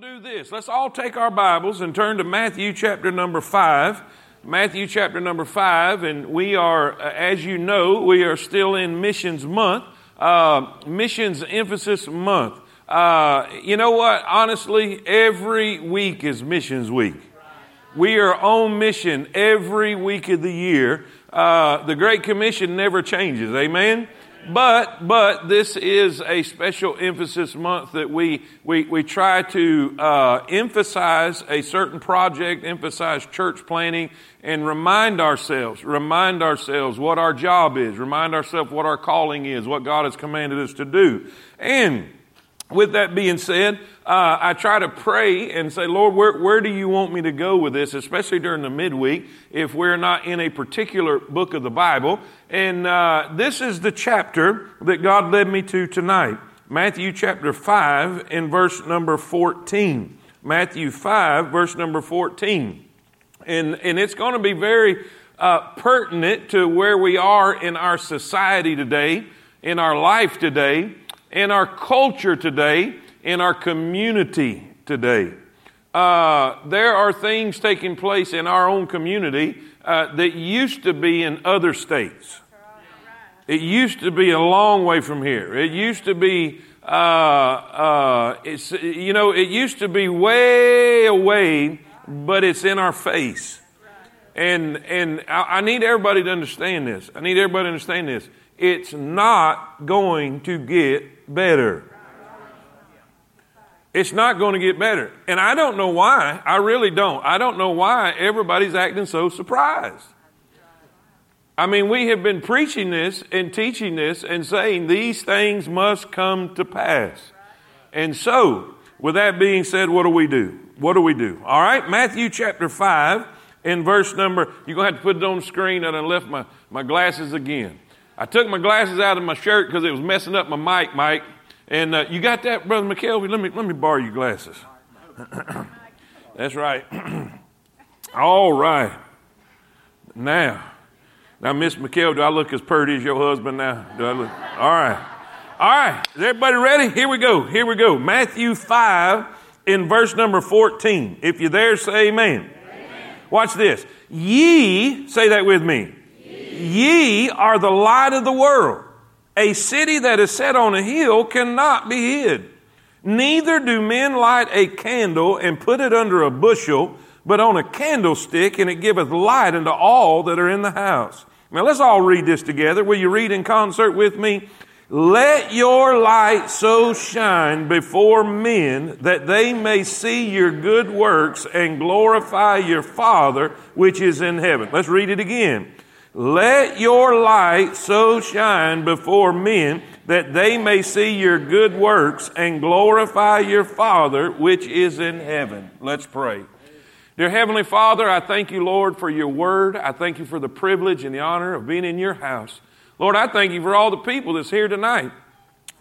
do this. Let's all take our Bibles and turn to Matthew chapter number 5. Matthew chapter number 5, and we are, uh, as you know, we are still in Missions Month, uh, Missions Emphasis Month. Uh, you know what? Honestly, every week is Missions Week. We are on mission every week of the year. Uh, the Great Commission never changes. Amen? But, but this is a special emphasis month that we, we, we try to uh, emphasize a certain project, emphasize church planning, and remind ourselves, remind ourselves what our job is, remind ourselves what our calling is, what God has commanded us to do. And with that being said, uh, I try to pray and say, Lord, where, where do you want me to go with this, especially during the midweek, if we're not in a particular book of the Bible? And uh, this is the chapter that God led me to tonight Matthew chapter 5 and verse number 14. Matthew 5, verse number 14. And, and it's going to be very uh, pertinent to where we are in our society today, in our life today in our culture today, in our community today. Uh, there are things taking place in our own community uh, that used to be in other states. It used to be a long way from here. It used to be, uh, uh it's, you know, it used to be way away, but it's in our face. And, and I, I need everybody to understand this. I need everybody to understand this. It's not going to get better. It's not going to get better. And I don't know why. I really don't. I don't know why everybody's acting so surprised. I mean, we have been preaching this and teaching this and saying these things must come to pass. And so, with that being said, what do we do? What do we do? All right, Matthew chapter 5 in verse number, you're going to have to put it on the screen and I left my, my glasses again. I took my glasses out of my shirt because it was messing up my mic, Mike. And uh, you got that, Brother McKelvey? Let me, let me borrow your glasses. That's right. All right. Now, now, Miss McKelvey, do I look as pretty as your husband now? Do I look? All right. All right. Is everybody ready? Here we go. Here we go. Matthew 5 in verse number 14. If you're there, say amen. amen. Watch this. Ye, say that with me. Ye are the light of the world. A city that is set on a hill cannot be hid. Neither do men light a candle and put it under a bushel, but on a candlestick, and it giveth light unto all that are in the house. Now let's all read this together. Will you read in concert with me? Let your light so shine before men that they may see your good works and glorify your Father which is in heaven. Let's read it again. Let your light so shine before men that they may see your good works and glorify your Father which is in heaven. Let's pray. Dear Heavenly Father, I thank you, Lord, for your word. I thank you for the privilege and the honor of being in your house. Lord, I thank you for all the people that's here tonight.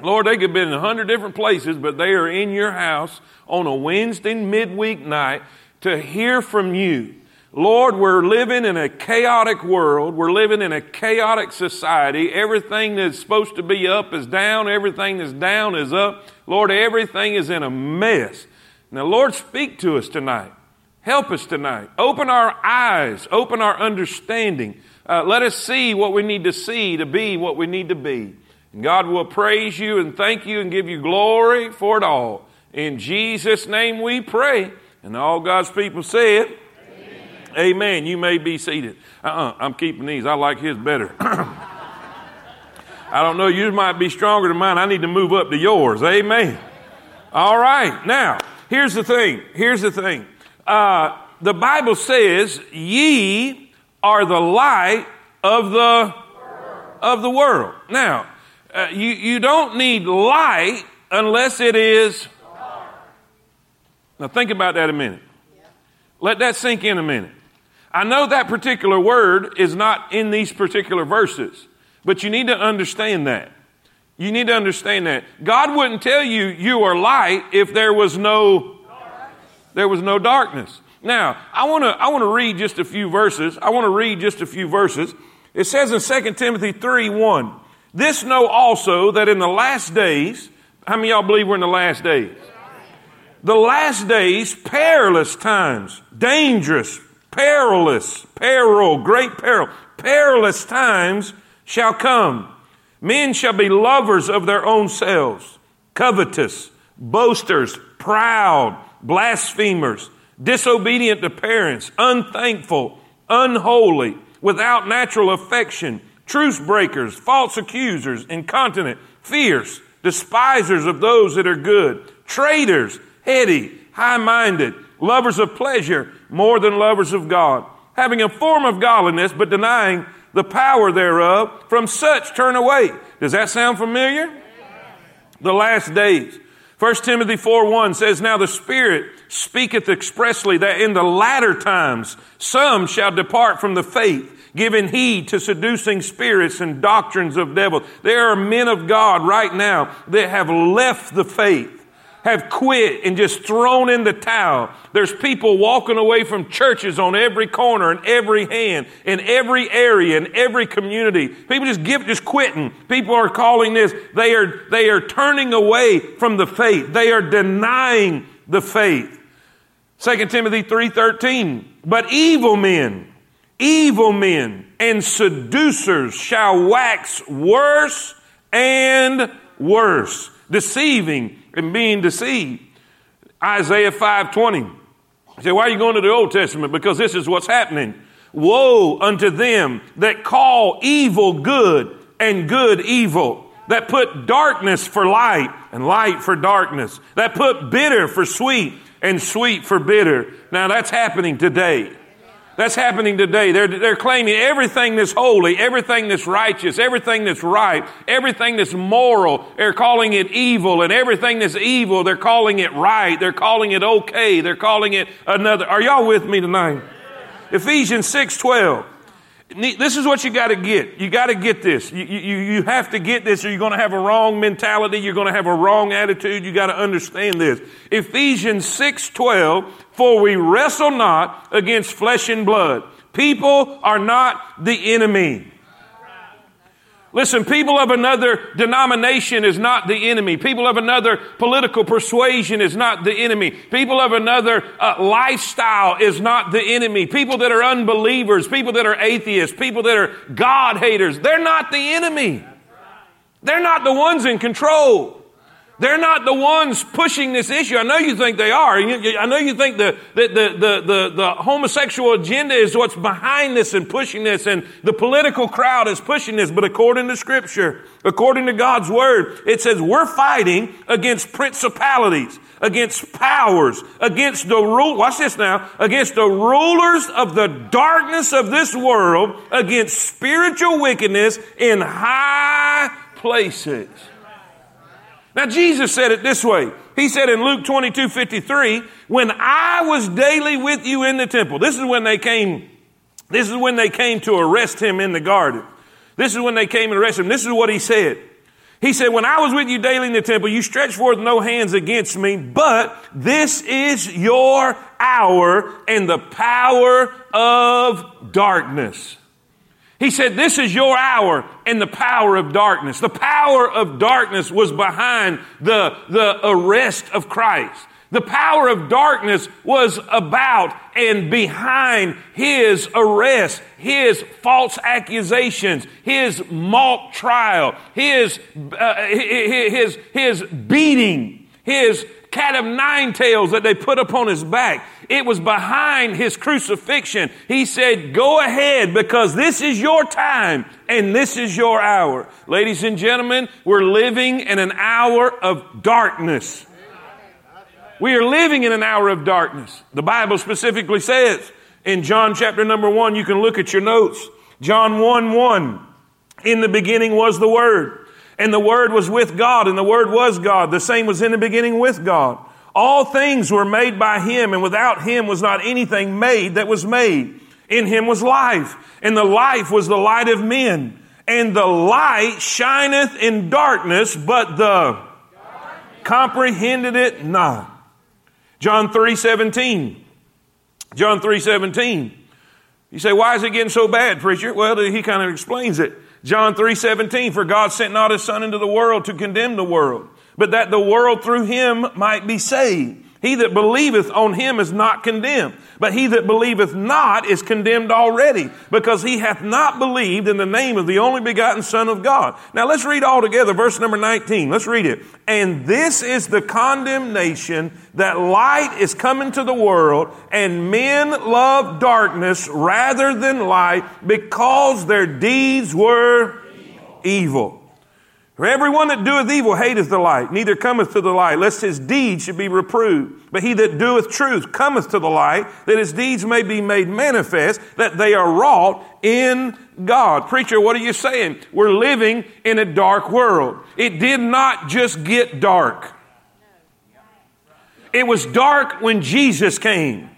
Lord, they could have been in a hundred different places, but they are in your house on a Wednesday midweek night to hear from you. Lord, we're living in a chaotic world. We're living in a chaotic society. Everything that's supposed to be up is down. Everything that's down is up. Lord, everything is in a mess. Now, Lord, speak to us tonight. Help us tonight. Open our eyes. Open our understanding. Uh, let us see what we need to see to be what we need to be. And God will praise you and thank you and give you glory for it all. In Jesus' name we pray. And all God's people say it. Amen. You may be seated. Uh-uh, I'm keeping these. I like his better. I don't know. Yours might be stronger than mine. I need to move up to yours. Amen. All right. Now, here's the thing. Here's the thing. Uh, the Bible says, "Ye are the light of the of the world." Now, uh, you you don't need light unless it is. Now, think about that a minute. Let that sink in a minute. I know that particular word is not in these particular verses, but you need to understand that. You need to understand that. God wouldn't tell you you are light if there was no there was no darkness. Now, I want to I want to read just a few verses. I want to read just a few verses. It says in 2 Timothy 3 1, This know also that in the last days, how many y'all believe we're in the last days? the last days, perilous times, dangerous, perilous, peril, great peril, perilous times shall come. Men shall be lovers of their own selves, covetous, boasters, proud, blasphemers, disobedient to parents, unthankful, unholy, without natural affection, truce breakers, false accusers, incontinent, fierce, despisers of those that are good, traitors, heady, high minded, lovers of pleasure more than lovers of God, having a form of godliness but denying the power thereof. From such turn away. Does that sound familiar? The last days. 1 Timothy 4 1 says, Now the Spirit speaketh expressly that in the latter times some shall depart from the faith, giving heed to seducing spirits and doctrines of devils. There are men of God right now that have left the faith have quit and just thrown in the towel. There's people walking away from churches on every corner and every hand, in every area, in every community. People just give, just quitting. People are calling this, they are, they are turning away from the faith. They are denying the faith. 2 Timothy 3:13. But evil men, evil men and seducers shall wax worse and worse, deceiving and being deceived. Isaiah 5:20. You say, why are you going to the Old Testament? Because this is what's happening. Woe unto them that call evil good and good evil, that put darkness for light and light for darkness, that put bitter for sweet and sweet for bitter. Now that's happening today. That's happening today. They're, they're claiming everything that's holy, everything that's righteous, everything that's right, everything that's moral. They're calling it evil, and everything that's evil, they're calling it right. They're calling it okay. They're calling it another. Are y'all with me tonight? Ephesians 6 12. This is what you got to get. You got to get this. You, you, you have to get this or you're going to have a wrong mentality. You're going to have a wrong attitude. You got to understand this. Ephesians 6 12 for we wrestle not against flesh and blood. People are not the enemy. Listen, people of another denomination is not the enemy. People of another political persuasion is not the enemy. People of another uh, lifestyle is not the enemy. People that are unbelievers, people that are atheists, people that are God haters, they're not the enemy. They're not the ones in control. They're not the ones pushing this issue. I know you think they are. I know you think the, the, the, the, the, homosexual agenda is what's behind this and pushing this, and the political crowd is pushing this. But according to Scripture, according to God's Word, it says we're fighting against principalities, against powers, against the rule. Watch this now. Against the rulers of the darkness of this world, against spiritual wickedness in high places. Now, Jesus said it this way. He said in Luke 22 53, when I was daily with you in the temple, this is when they came, this is when they came to arrest him in the garden. This is when they came and arrested him. This is what he said. He said, When I was with you daily in the temple, you stretched forth no hands against me, but this is your hour and the power of darkness. He said, This is your hour and the power of darkness. The power of darkness was behind the, the arrest of Christ. The power of darkness was about and behind his arrest, his false accusations, his mock trial, his, uh, his, his beating, his cat of nine tails that they put upon his back. It was behind his crucifixion. He said, go ahead because this is your time and this is your hour. Ladies and gentlemen, we're living in an hour of darkness. We are living in an hour of darkness. The Bible specifically says in John chapter number one, you can look at your notes. John 1 1. In the beginning was the Word and the Word was with God, and the Word was God. The same was in the beginning with God. All things were made by Him, and without Him was not anything made that was made. In Him was life, and the life was the light of men. And the light shineth in darkness, but the comprehended it not. John 3 17. John 3 17. You say, why is it getting so bad, preacher? Well, he kind of explains it. John 3 17, for God sent not his son into the world to condemn the world, but that the world through him might be saved. He that believeth on him is not condemned, but he that believeth not is condemned already, because he hath not believed in the name of the only begotten Son of God. Now let's read all together, verse number 19. Let's read it. And this is the condemnation that light is coming to the world, and men love darkness rather than light, because their deeds were evil. For everyone that doeth evil hateth the light, neither cometh to the light, lest his deeds should be reproved. But he that doeth truth cometh to the light, that his deeds may be made manifest, that they are wrought in God. Preacher, what are you saying? We're living in a dark world. It did not just get dark. It was dark when Jesus came.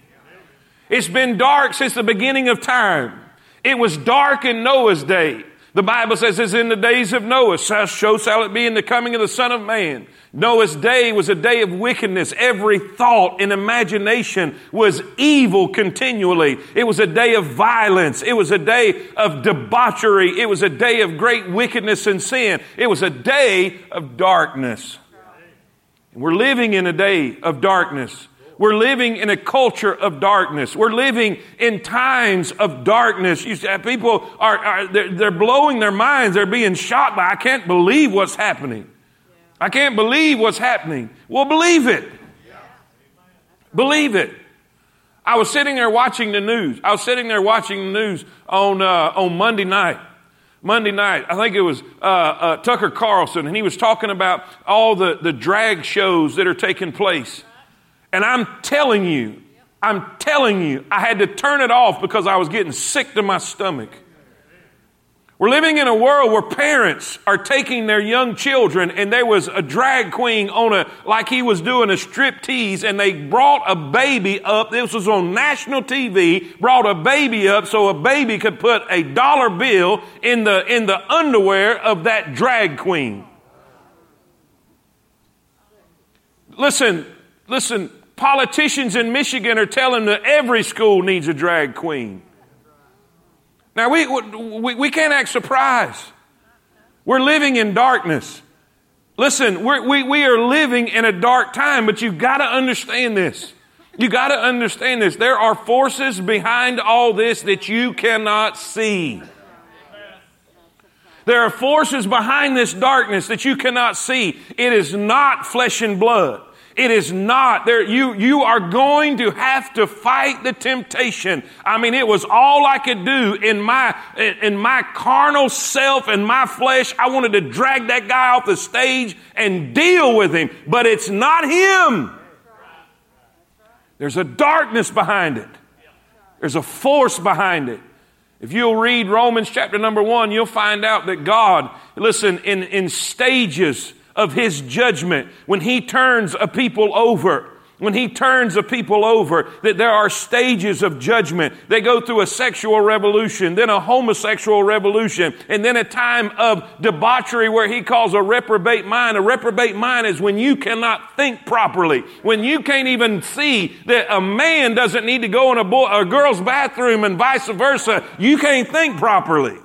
It's been dark since the beginning of time. It was dark in Noah's day. The Bible says, as in the days of Noah, so shall it be in the coming of the Son of Man. Noah's day was a day of wickedness. Every thought and imagination was evil continually. It was a day of violence. It was a day of debauchery. It was a day of great wickedness and sin. It was a day of darkness. we're living in a day of darkness. We're living in a culture of darkness. We're living in times of darkness. You see, people are, are they're, they're, blowing their minds. They're being shocked by, I can't believe what's happening. I can't believe what's happening. Well, believe it. Believe it. I was sitting there watching the news. I was sitting there watching the news on, uh, on Monday night. Monday night, I think it was uh, uh, Tucker Carlson, and he was talking about all the, the drag shows that are taking place. And I'm telling you, I'm telling you, I had to turn it off because I was getting sick to my stomach. We're living in a world where parents are taking their young children and there was a drag queen on a, like he was doing a strip tease and they brought a baby up. This was on national TV, brought a baby up so a baby could put a dollar bill in the, in the underwear of that drag queen. Listen, listen, Politicians in Michigan are telling that every school needs a drag queen. Now, we, we, we can't act surprised. We're living in darkness. Listen, we, we are living in a dark time, but you've got to understand this. You got to understand this. There are forces behind all this that you cannot see. There are forces behind this darkness that you cannot see. It is not flesh and blood. It is not there. You, you are going to have to fight the temptation. I mean, it was all I could do in my, in my carnal self and my flesh. I wanted to drag that guy off the stage and deal with him, but it's not him. There's a darkness behind it. There's a force behind it. If you'll read Romans chapter number one, you'll find out that God, listen, in, in stages, of his judgment when he turns a people over when he turns a people over, that there are stages of judgment. They go through a sexual revolution, then a homosexual revolution, and then a time of debauchery where he calls a reprobate mind. A reprobate mind is when you cannot think properly, when you can't even see that a man doesn't need to go in a, boy, a girl's bathroom and vice versa. You can't think properly.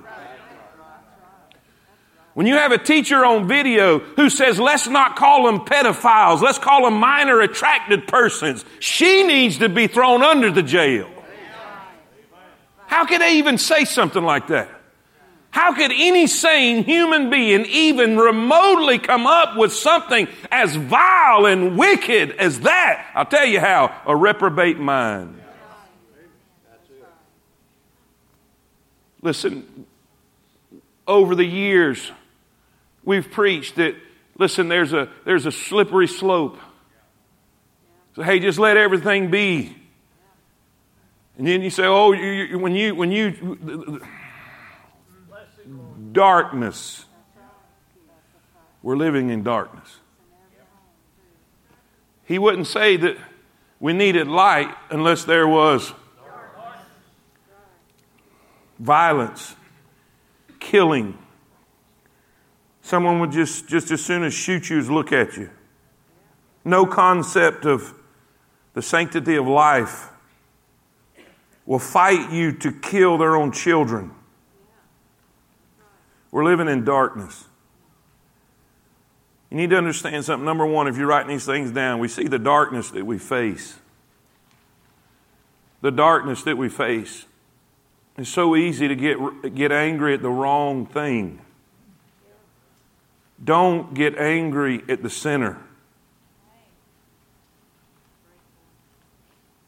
When you have a teacher on video who says, let's not call them pedophiles, let's call them minor attracted persons, she needs to be thrown under the jail. How could they even say something like that? How could any sane human being even remotely come up with something as vile and wicked as that? I'll tell you how a reprobate mind. Listen, over the years, We've preached that, listen, there's a, there's a slippery slope. So, hey, just let everything be. And then you say, oh, you, you, when you, when you, darkness. We're living in darkness. He wouldn't say that we needed light unless there was violence, killing, Someone would just, just as soon as shoot you as look at you. No concept of the sanctity of life will fight you to kill their own children. We're living in darkness. You need to understand something. Number one, if you're writing these things down, we see the darkness that we face. The darkness that we face. It's so easy to get, get angry at the wrong thing. Don't get angry at the sinner.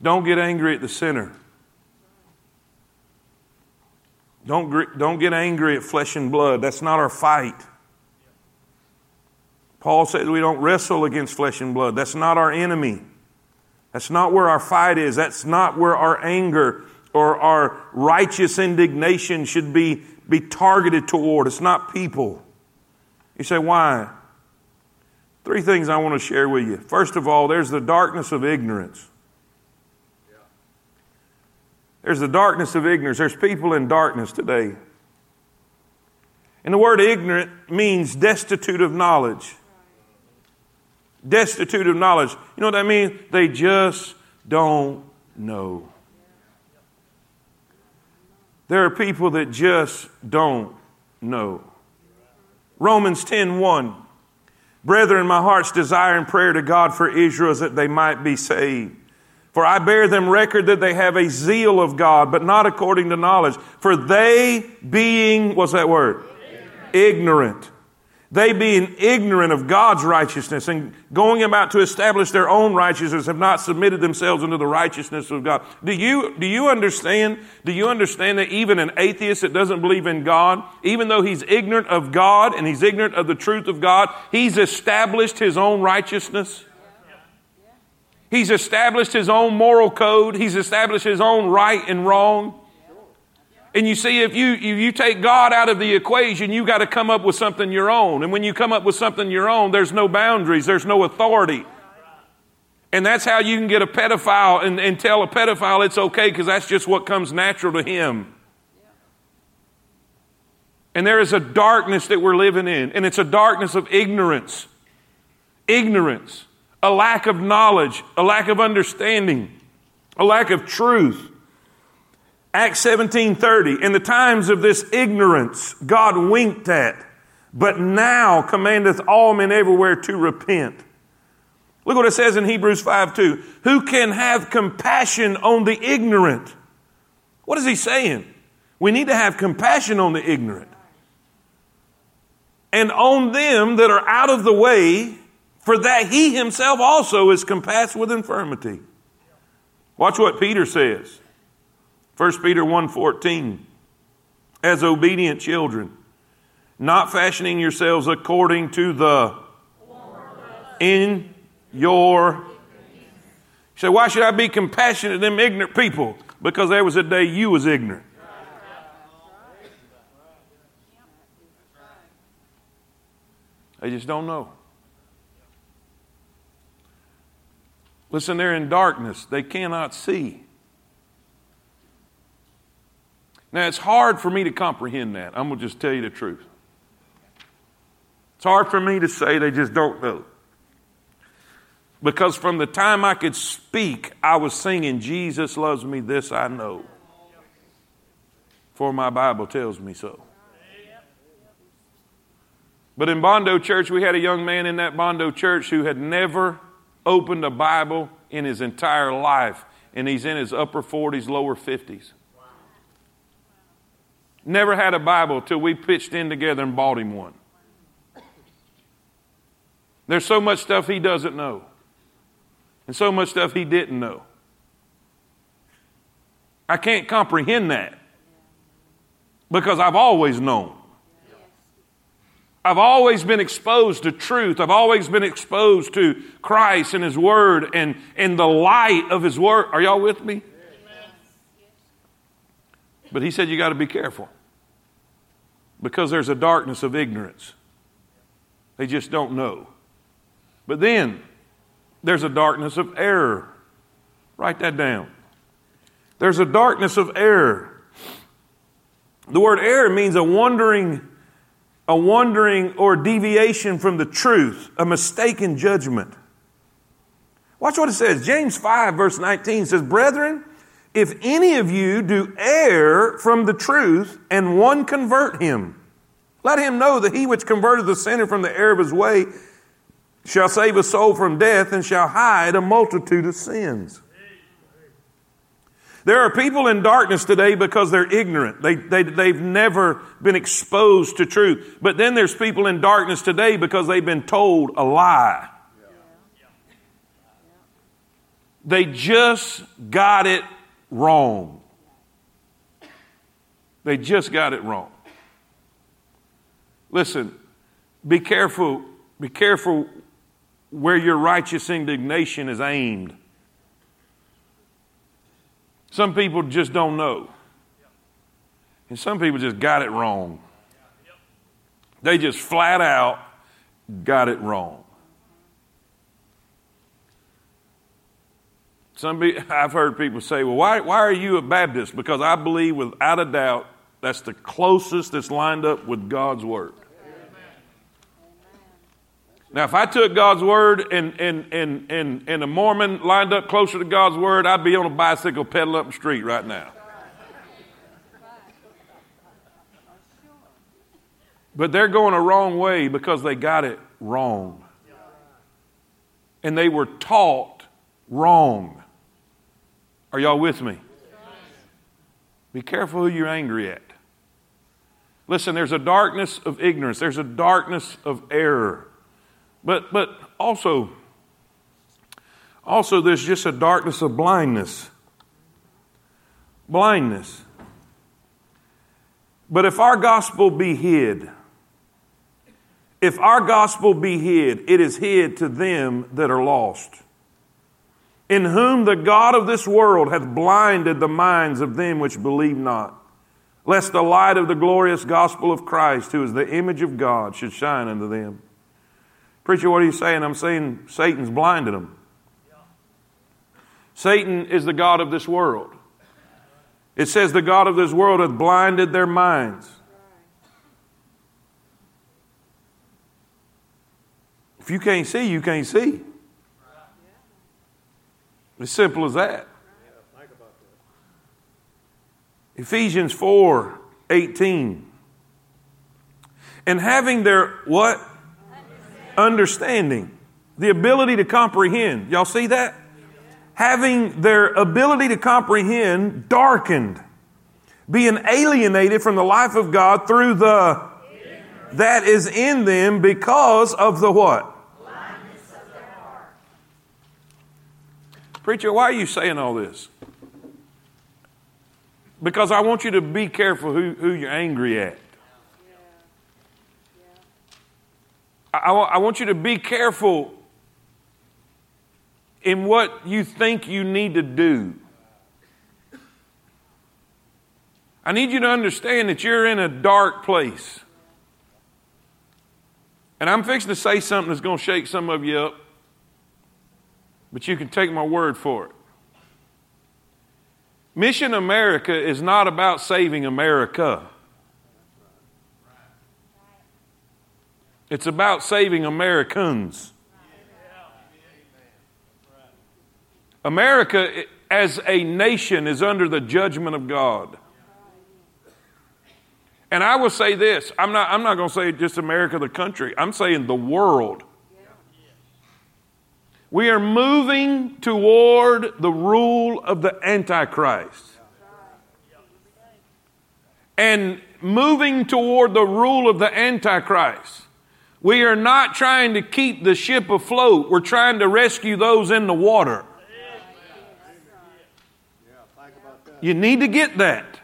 Don't get angry at the sinner. Don't, don't get angry at flesh and blood. That's not our fight. Paul says we don't wrestle against flesh and blood. That's not our enemy. That's not where our fight is. That's not where our anger or our righteous indignation should be, be targeted toward. It's not people. You say, why? Three things I want to share with you. First of all, there's the darkness of ignorance. There's the darkness of ignorance. There's people in darkness today. And the word ignorant means destitute of knowledge. Destitute of knowledge. You know what that means? They just don't know. There are people that just don't know. Romans 10 1. Brethren, my heart's desire and prayer to God for Israel is that they might be saved. For I bear them record that they have a zeal of God, but not according to knowledge. For they being, what's that word? Ignorant. Ignorant they being ignorant of God's righteousness and going about to establish their own righteousness have not submitted themselves unto the righteousness of God. Do you, do you understand? Do you understand that even an atheist that doesn't believe in God, even though he's ignorant of God and he's ignorant of the truth of God, he's established his own righteousness? He's established his own moral code. He's established his own right and wrong. And you see, if you, if you take God out of the equation, you got to come up with something your own. And when you come up with something your own, there's no boundaries, there's no authority. And that's how you can get a pedophile and, and tell a pedophile it's okay because that's just what comes natural to him. And there is a darkness that we're living in, and it's a darkness of ignorance. Ignorance, a lack of knowledge, a lack of understanding, a lack of truth. Acts 17:30, in the times of this ignorance, God winked at, but now commandeth all men everywhere to repent. Look what it says in Hebrews 5 2. Who can have compassion on the ignorant? What is he saying? We need to have compassion on the ignorant. And on them that are out of the way, for that he himself also is compassed with infirmity. Watch what Peter says. 1 Peter 1:14 As obedient children not fashioning yourselves according to the in your you say why should I be compassionate to them ignorant people because there was a day you was ignorant They just don't know. Listen, they're in darkness. They cannot see. Now, it's hard for me to comprehend that. I'm going to just tell you the truth. It's hard for me to say they just don't know. Because from the time I could speak, I was singing, Jesus loves me, this I know. For my Bible tells me so. But in Bondo Church, we had a young man in that Bondo Church who had never opened a Bible in his entire life, and he's in his upper 40s, lower 50s. Never had a Bible till we pitched in together and bought him one. There's so much stuff he doesn't know, and so much stuff he didn't know. I can't comprehend that because I've always known. I've always been exposed to truth. I've always been exposed to Christ and His Word and, and the light of His Word. Are y'all with me? But He said you got to be careful because there's a darkness of ignorance. They just don't know. But then there's a darkness of error. Write that down. There's a darkness of error. The word error means a wandering, a wandering or deviation from the truth, a mistaken judgment. Watch what it says. James 5, verse 19 says, Brethren, if any of you do err from the truth and one convert him, let him know that he which converted the sinner from the error of his way shall save a soul from death and shall hide a multitude of sins. There are people in darkness today because they're ignorant. They, they, they've never been exposed to truth. But then there's people in darkness today because they've been told a lie. They just got it wrong. They just got it wrong. Listen, be careful, be careful where your righteous indignation is aimed. Some people just don't know. And some people just got it wrong. They just flat out got it wrong. Some be, I've heard people say, well, why, why are you a Baptist? Because I believe without a doubt that's the closest that's lined up with God's Word. Now, if I took God's word and, and, and, and, and a Mormon lined up closer to God's word, I'd be on a bicycle pedaling up the street right now. But they're going a wrong way because they got it wrong. And they were taught wrong. Are y'all with me? Be careful who you're angry at. Listen, there's a darkness of ignorance, there's a darkness of error. But, but also, also there's just a darkness of blindness. Blindness. But if our gospel be hid, if our gospel be hid, it is hid to them that are lost, in whom the God of this world hath blinded the minds of them which believe not, lest the light of the glorious gospel of Christ, who is the image of God, should shine unto them. Preacher, what are you saying? I'm saying Satan's blinded them. Satan is the God of this world. It says the God of this world hath blinded their minds. If you can't see, you can't see. As simple as that. Ephesians 4 18. And having their what? understanding, the ability to comprehend. Y'all see that? Having their ability to comprehend darkened, being alienated from the life of God through the that is in them because of the what? Preacher, why are you saying all this? Because I want you to be careful who, who you're angry at. I, I want you to be careful in what you think you need to do. I need you to understand that you're in a dark place. And I'm fixing to say something that's going to shake some of you up, but you can take my word for it. Mission America is not about saving America. It's about saving Americans. America, as a nation, is under the judgment of God. And I will say this I'm not, I'm not going to say just America, the country, I'm saying the world. We are moving toward the rule of the Antichrist. And moving toward the rule of the Antichrist we are not trying to keep the ship afloat, we're trying to rescue those in the water. You need to get that.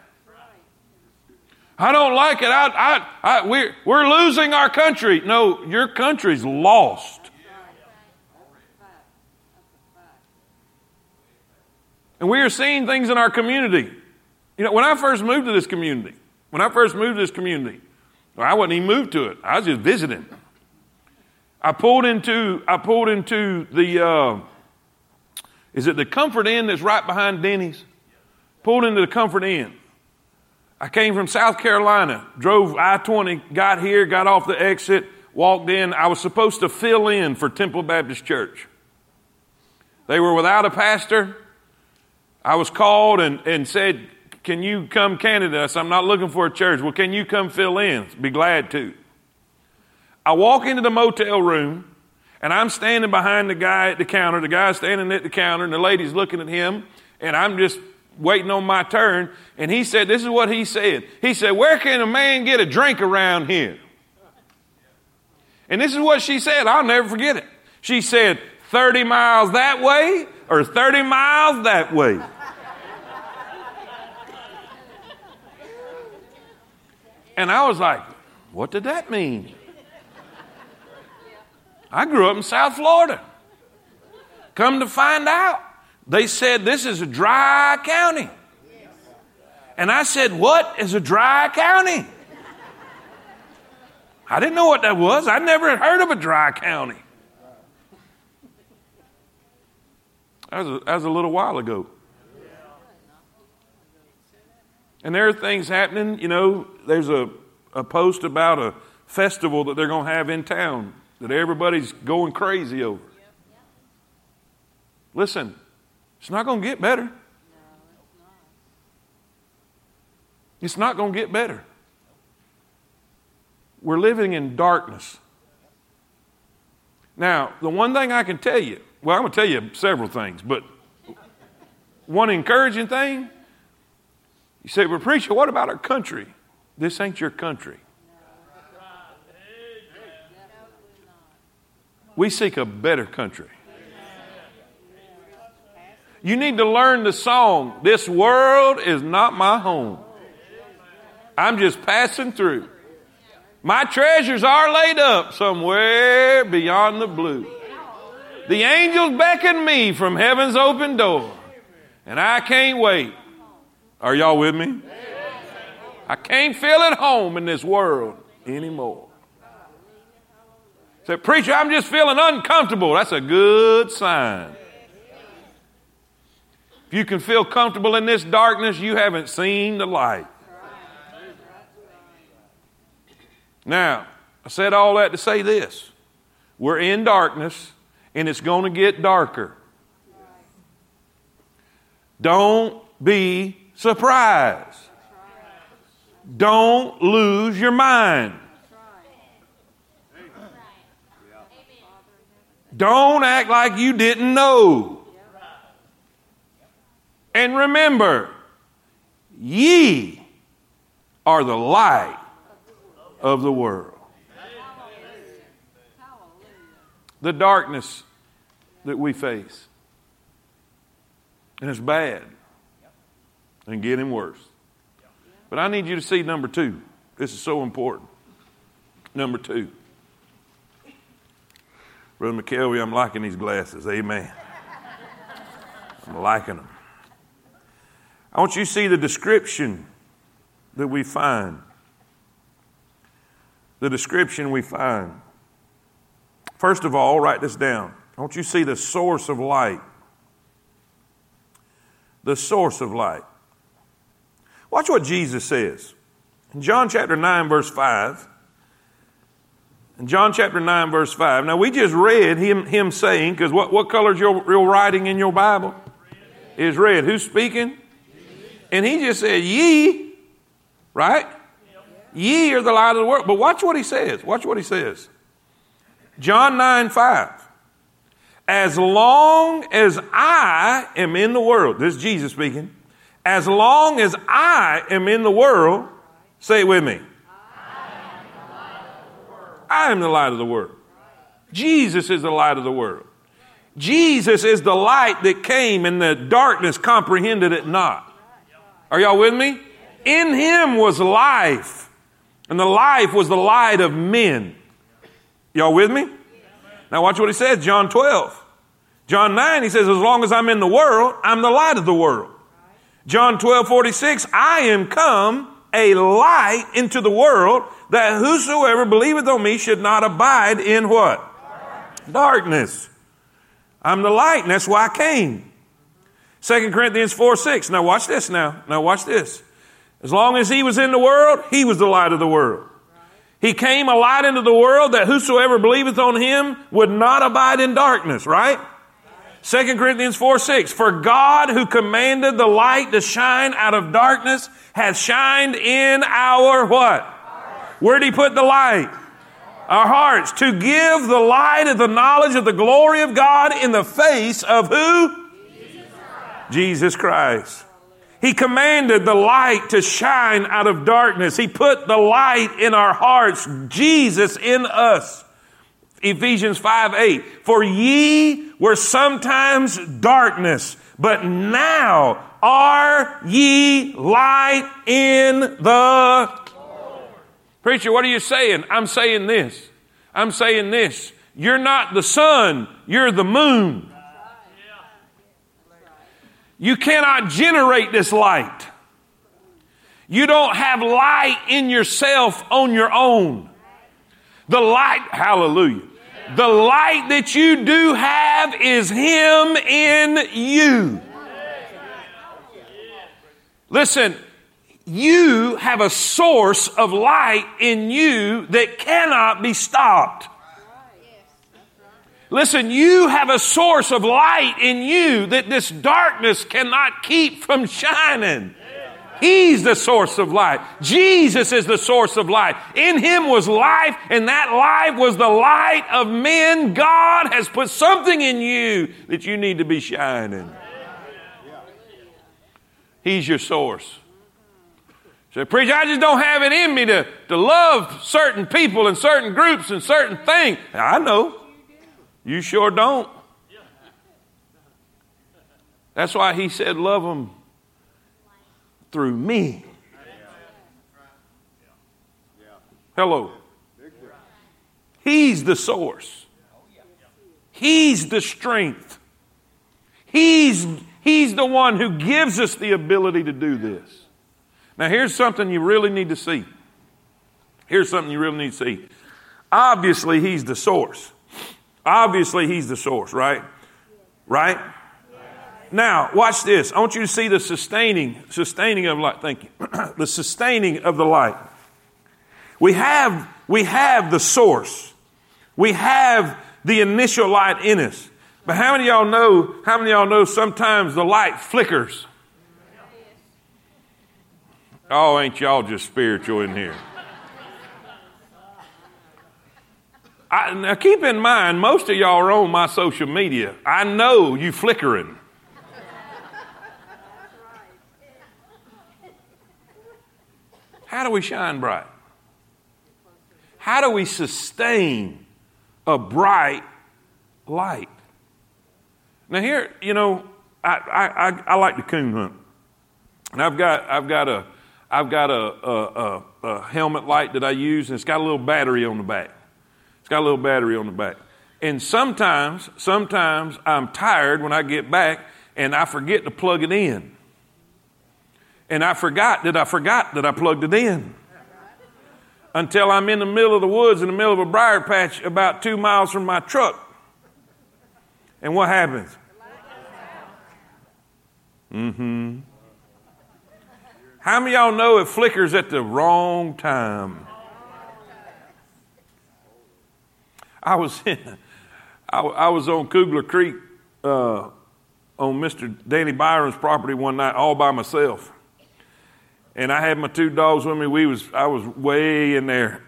I don't like it. I, I, I, we're, we're losing our country. No, your country's lost. And we are seeing things in our community. You know, when I first moved to this community, when I first moved to this community, I wasn't even moved to it. I was just visiting. I pulled into I pulled into the uh, is it the Comfort Inn that's right behind Denny's? Pulled into the Comfort Inn. I came from South Carolina, drove I 20, got here, got off the exit, walked in. I was supposed to fill in for Temple Baptist Church. They were without a pastor. I was called and, and said, Can you come candidate us? I'm not looking for a church. Well, can you come fill in? Be glad to. I walk into the motel room, And I'm standing behind the guy at the counter. The guy's standing at the counter, and the lady's looking at him. And I'm just waiting on my turn. And he said, This is what he said. He said, Where can a man get a drink around here? And this is what she said. I'll never forget it. She said, 30 miles that way or 30 miles that way. And I was like, what did that mean? I grew up in South Florida. Come to find out, they said this is a dry county. And I said, What is a dry county? I didn't know what that was. I never heard of a dry county. Was a, a little while ago. And there are things happening. You know, there's a, a post about a festival that they're going to have in town that everybody's going crazy over. Listen, it's not going to get better. It's not going to get better. We're living in darkness. Now, the one thing I can tell you, well, I'm going to tell you several things, but one encouraging thing, you say, well, preacher, what about our country? This ain't your country. We seek a better country. You need to learn the song, This World is Not My Home. I'm just passing through. My treasures are laid up somewhere beyond the blue. The angels beckon me from heaven's open door, and I can't wait. Are y'all with me? I can't feel at home in this world anymore. Say, preacher, I'm just feeling uncomfortable. That's a good sign. If you can feel comfortable in this darkness, you haven't seen the light. Now, I said all that to say this we're in darkness, and it's going to get darker. Don't be surprised. Don't lose your mind. Don't act like you didn't know. And remember, ye are the light of the world. The darkness that we face. And it's bad and getting worse. But I need you to see number two. This is so important. Number two. Brother McKelvey, I'm liking these glasses. Amen. I'm liking them. I want you to see the description that we find. The description we find. First of all, write this down. I want you to see the source of light. The source of light. Watch what Jesus says. In John chapter 9, verse 5, in John chapter 9, verse 5. Now, we just read him, him saying, because what, what color is your, your writing in your Bible? Red. Is red. Who's speaking? And he just said, Ye, right? Ye are the light of the world. But watch what he says. Watch what he says. John 9, 5. As long as I am in the world, this is Jesus speaking, as long as I am in the world, say it with me. I am the light of the world. Jesus is the light of the world. Jesus is the light that came and the darkness comprehended it not. Are y'all with me? In him was life, and the life was the light of men. Y'all with me? Now watch what he says, John 12. John 9, he says, As long as I'm in the world, I'm the light of the world. John 12, 46, I am come a light into the world that whosoever believeth on me should not abide in what? Darkness. Darkness. I'm the light, and that's why I came. 2 Corinthians 4 6. Now watch this now. Now watch this. As long as he was in the world, he was the light of the world. He came a light into the world that whosoever believeth on him would not abide in darkness, right? 2 Corinthians 4 6. For God who commanded the light to shine out of darkness has shined in our what? Where did he put the light? Our hearts. To give the light of the knowledge of the glory of God in the face of who? Jesus Christ. Jesus Christ. He commanded the light to shine out of darkness. He put the light in our hearts, Jesus in us. Ephesians 5 8. For ye were sometimes darkness, but now are ye light in the Preacher, what are you saying? I'm saying this. I'm saying this. You're not the sun, you're the moon. You cannot generate this light. You don't have light in yourself on your own. The light, hallelujah. The light that you do have is Him in you. Listen, you have a source of light in you that cannot be stopped. Listen, you have a source of light in you that this darkness cannot keep from shining. He's the source of life. Jesus is the source of life. In Him was life, and that life was the light of men. God has put something in you that you need to be shining. He's your source. So, preacher, I just don't have it in me to, to love certain people and certain groups and certain things. I know. You sure don't. That's why he said, Love them through me. Hello. He's the source. He's the strength. He's, he's the one who gives us the ability to do this. Now, here's something you really need to see. Here's something you really need to see. Obviously, He's the source. Obviously, He's the source, right? Right? Now, watch this. I want you to see the sustaining, sustaining of light. Thank you. the sustaining of the light. We have, we have the source. We have the initial light in us. But how many y'all know, how many y'all know sometimes the light flickers? Oh, ain't y'all just spiritual in here? I, now keep in mind, most of y'all are on my social media. I know you flickering. How do we shine bright? How do we sustain a bright light? Now, here, you know, I, I, I, I like to coon hunt. And I've got, I've got, a, I've got a, a, a, a helmet light that I use, and it's got a little battery on the back. Got a little battery on the back. And sometimes, sometimes I'm tired when I get back and I forget to plug it in and I forgot that I forgot that I plugged it in. Until I'm in the middle of the woods in the middle of a briar patch about two miles from my truck. And what happens? Mm-hmm. How many of y'all know it flickers at the wrong time? I was in, I, I was on Kugler Creek uh, on Mr. Danny Byron's property one night all by myself and I had my two dogs with me. We was I was way in there,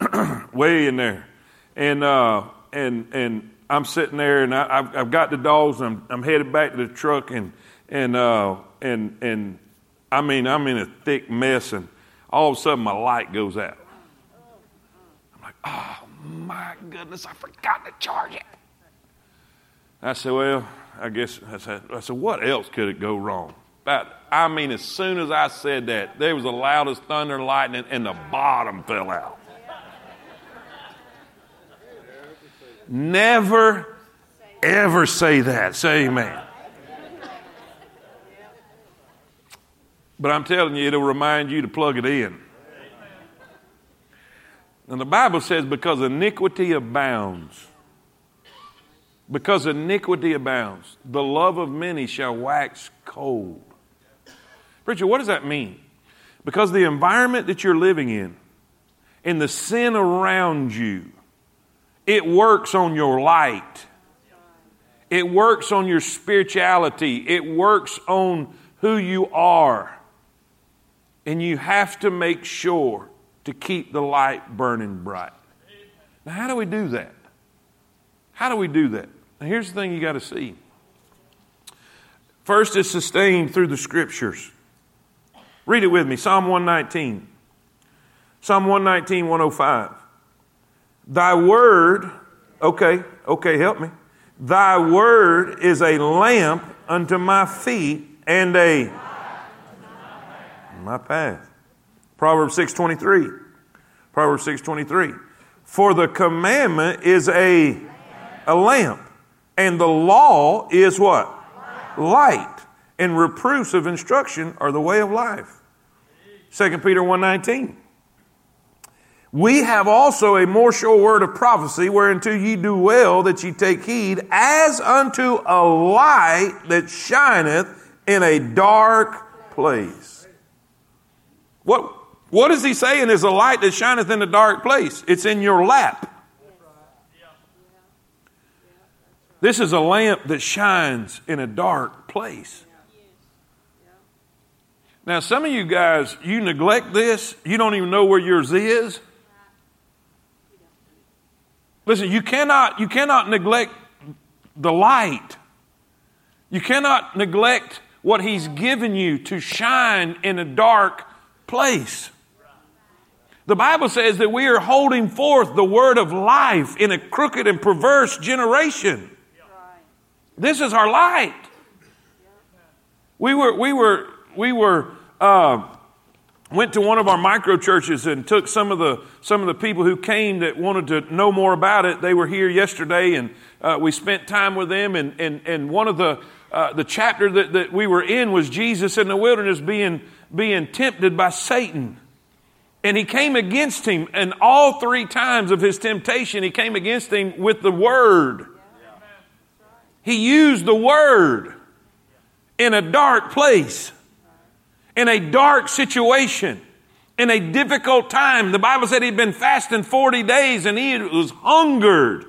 way in there, and uh, and and I'm sitting there, and I, have I've got the dogs. And I'm I'm headed back to the truck, and and uh, and and I mean I'm in a thick mess, and all of a sudden my light goes out. I'm like, oh my goodness, I forgot to charge it. I said, well, I guess I said, I said, what else could it go wrong? About, I mean, as soon as I said that, there was the loudest thunder and lightning, and the bottom fell out. Never, ever say that. Say amen. But I'm telling you, it'll remind you to plug it in. And the Bible says, because iniquity abounds, because iniquity abounds, the love of many shall wax cold. Preacher, what does that mean? Because the environment that you're living in and the sin around you, it works on your light. It works on your spirituality. It works on who you are. And you have to make sure to keep the light burning bright. Now, how do we do that? How do we do that? Now, here's the thing you got to see. First, it's sustained through the scriptures. Read it with me Psalm 119. Psalm 119, 105. Thy word, okay, okay, help me. Thy word is a lamp unto my feet and a my path. Proverbs 6:23. Proverbs 6:23. For the commandment is a a lamp, and the law is what? Light. And reproofs of instruction are the way of life. 2 Peter 1:19. We have also a more sure word of prophecy, whereunto ye do well that ye take heed, as unto a light that shineth in a dark place. What, what is he saying is a light that shineth in a dark place? It's in your lap. This is a lamp that shines in a dark place. Now, some of you guys, you neglect this. You don't even know where yours is. Listen, you cannot, you cannot neglect the light. You cannot neglect what He's given you to shine in a dark place. The Bible says that we are holding forth the word of life in a crooked and perverse generation. This is our light. We were, we were, we were, uh, went to one of our micro churches and took some of the some of the people who came that wanted to know more about it. They were here yesterday, and uh, we spent time with them. And and and one of the uh, the chapter that, that we were in was Jesus in the wilderness being being tempted by Satan. And he came against him, and all three times of his temptation, he came against him with the word. He used the word in a dark place in a dark situation, in a difficult time. The Bible said he'd been fasting 40 days and he was hungered.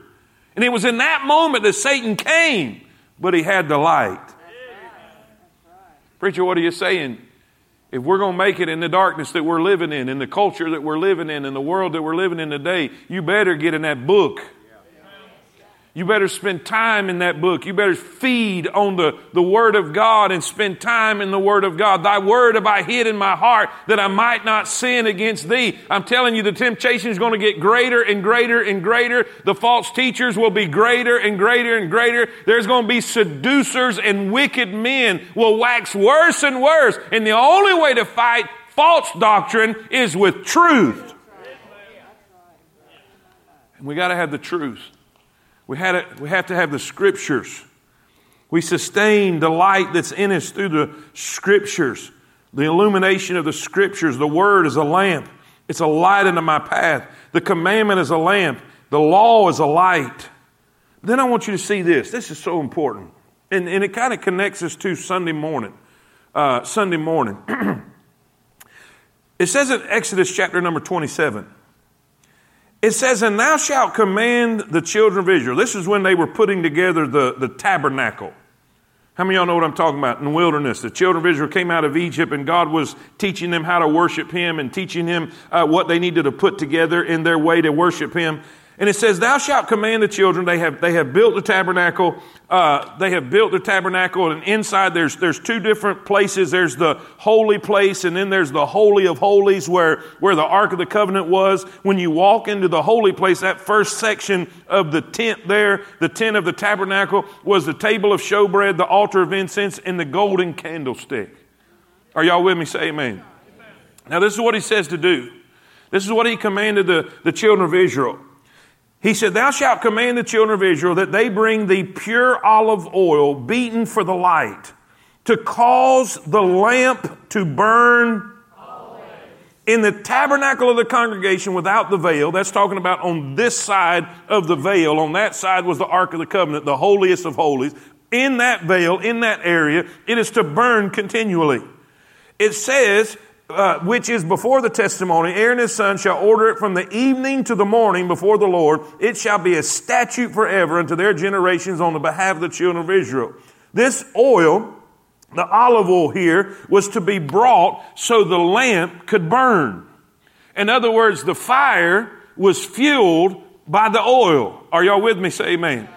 And it was in that moment that Satan came, but he had the light. Preacher, what are you saying? If we're going to make it in the darkness that we're living in, in the culture that we're living in, in the world that we're living in today, you better get in that book. You better spend time in that book. You better feed on the, the Word of God and spend time in the Word of God. Thy Word have I hid in my heart that I might not sin against thee. I'm telling you, the temptation is going to get greater and greater and greater. The false teachers will be greater and greater and greater. There's going to be seducers and wicked men will wax worse and worse. And the only way to fight false doctrine is with truth. And we got to have the truth. We, had it, we have to have the scriptures. We sustain the light that's in us through the scriptures. The illumination of the scriptures. The word is a lamp. It's a light into my path. The commandment is a lamp. The law is a light. Then I want you to see this. This is so important. And, and it kind of connects us to Sunday morning. Uh, Sunday morning. it says in Exodus chapter number 27 it says, And thou shalt command the children of Israel. This is when they were putting together the, the tabernacle. How many of y'all know what I'm talking about? In the wilderness, the children of Israel came out of Egypt, and God was teaching them how to worship Him and teaching them uh, what they needed to put together in their way to worship Him. And it says, Thou shalt command the children. They have, they have built the tabernacle. Uh, they have built the tabernacle. And inside there's, there's two different places. There's the holy place, and then there's the holy of holies where, where the Ark of the Covenant was. When you walk into the holy place, that first section of the tent there, the tent of the tabernacle, was the table of showbread, the altar of incense, and the golden candlestick. Are y'all with me? Say amen. amen. Now, this is what he says to do. This is what he commanded the, the children of Israel. He said, Thou shalt command the children of Israel that they bring thee pure olive oil beaten for the light, to cause the lamp to burn in the tabernacle of the congregation without the veil. That's talking about on this side of the veil. On that side was the Ark of the Covenant, the holiest of holies. In that veil, in that area, it is to burn continually. It says uh, which is before the testimony, Aaron his son shall order it from the evening to the morning before the Lord. It shall be a statute forever unto their generations on the behalf of the children of Israel. This oil, the olive oil here, was to be brought so the lamp could burn. In other words, the fire was fueled by the oil. Are y'all with me? Say amen.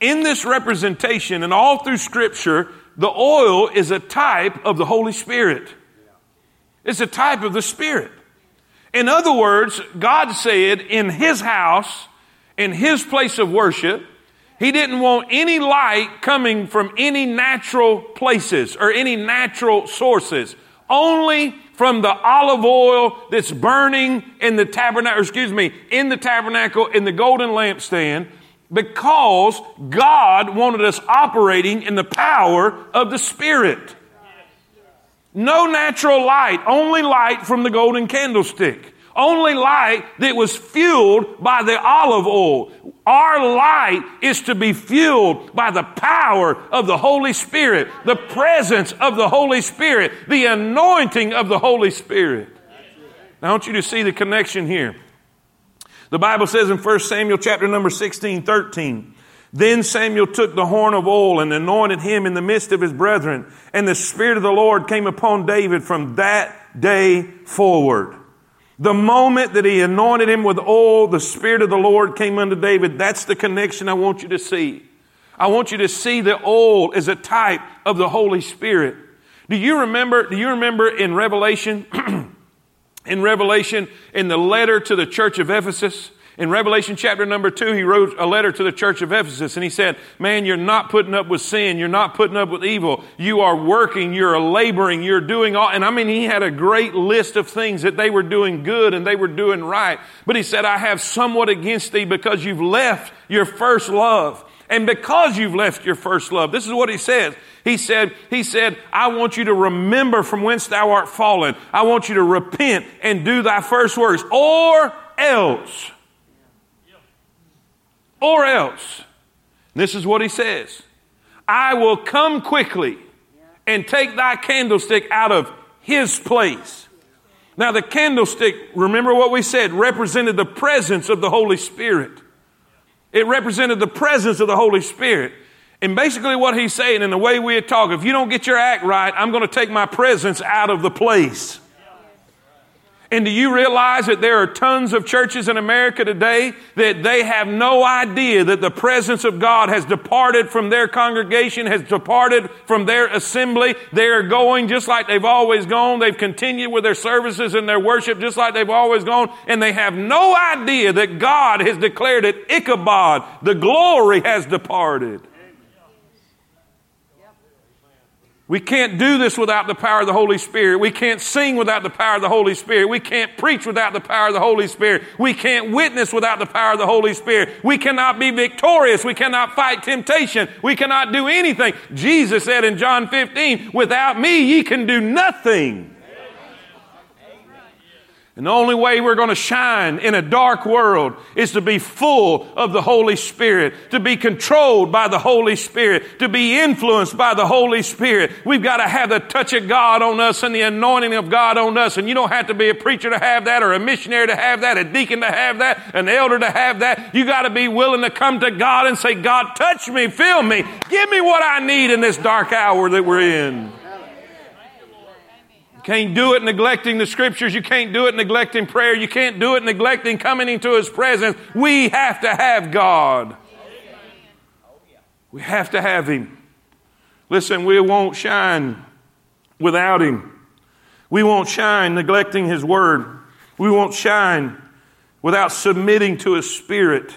In this representation and all through Scripture, the oil is a type of the Holy Spirit. It's a type of the Spirit. In other words, God said in His house, in His place of worship, He didn't want any light coming from any natural places or any natural sources. Only from the olive oil that's burning in the tabernacle, excuse me, in the tabernacle in the golden lampstand because God wanted us operating in the power of the Spirit. No natural light, only light from the golden candlestick. Only light that was fueled by the olive oil. Our light is to be fueled by the power of the Holy Spirit, the presence of the Holy Spirit, the anointing of the Holy Spirit. Now, I want you to see the connection here. The Bible says in 1 Samuel chapter number 16, 13, then Samuel took the horn of oil and anointed him in the midst of his brethren, and the Spirit of the Lord came upon David from that day forward. The moment that he anointed him with oil, the Spirit of the Lord came unto David. That's the connection I want you to see. I want you to see the oil as a type of the Holy Spirit. Do you remember, do you remember in Revelation, in Revelation, in the letter to the church of Ephesus, in Revelation chapter number two, he wrote a letter to the church of Ephesus and he said, Man, you're not putting up with sin. You're not putting up with evil. You are working. You're laboring. You're doing all. And I mean, he had a great list of things that they were doing good and they were doing right. But he said, I have somewhat against thee because you've left your first love. And because you've left your first love, this is what he says. He said, he said, I want you to remember from whence thou art fallen. I want you to repent and do thy first works or else or else. This is what he says I will come quickly and take thy candlestick out of his place. Now, the candlestick, remember what we said, represented the presence of the Holy Spirit. It represented the presence of the Holy Spirit. And basically, what he's saying in the way we talk, if you don't get your act right, I'm going to take my presence out of the place. And do you realize that there are tons of churches in America today that they have no idea that the presence of God has departed from their congregation, has departed from their assembly. They are going just like they've always gone. They've continued with their services and their worship just like they've always gone. And they have no idea that God has declared it Ichabod. The glory has departed. We can't do this without the power of the Holy Spirit. We can't sing without the power of the Holy Spirit. We can't preach without the power of the Holy Spirit. We can't witness without the power of the Holy Spirit. We cannot be victorious. We cannot fight temptation. We cannot do anything. Jesus said in John 15, without me ye can do nothing. And the only way we're going to shine in a dark world is to be full of the Holy Spirit, to be controlled by the Holy Spirit, to be influenced by the Holy Spirit. We've got to have the touch of God on us and the anointing of God on us. And you don't have to be a preacher to have that or a missionary to have that, a deacon to have that, an elder to have that. You got to be willing to come to God and say, God, touch me, fill me, give me what I need in this dark hour that we're in. Can't do it neglecting the scriptures. You can't do it neglecting prayer. You can't do it neglecting coming into His presence. We have to have God. We have to have Him. Listen, we won't shine without Him. We won't shine neglecting His Word. We won't shine without submitting to His Spirit.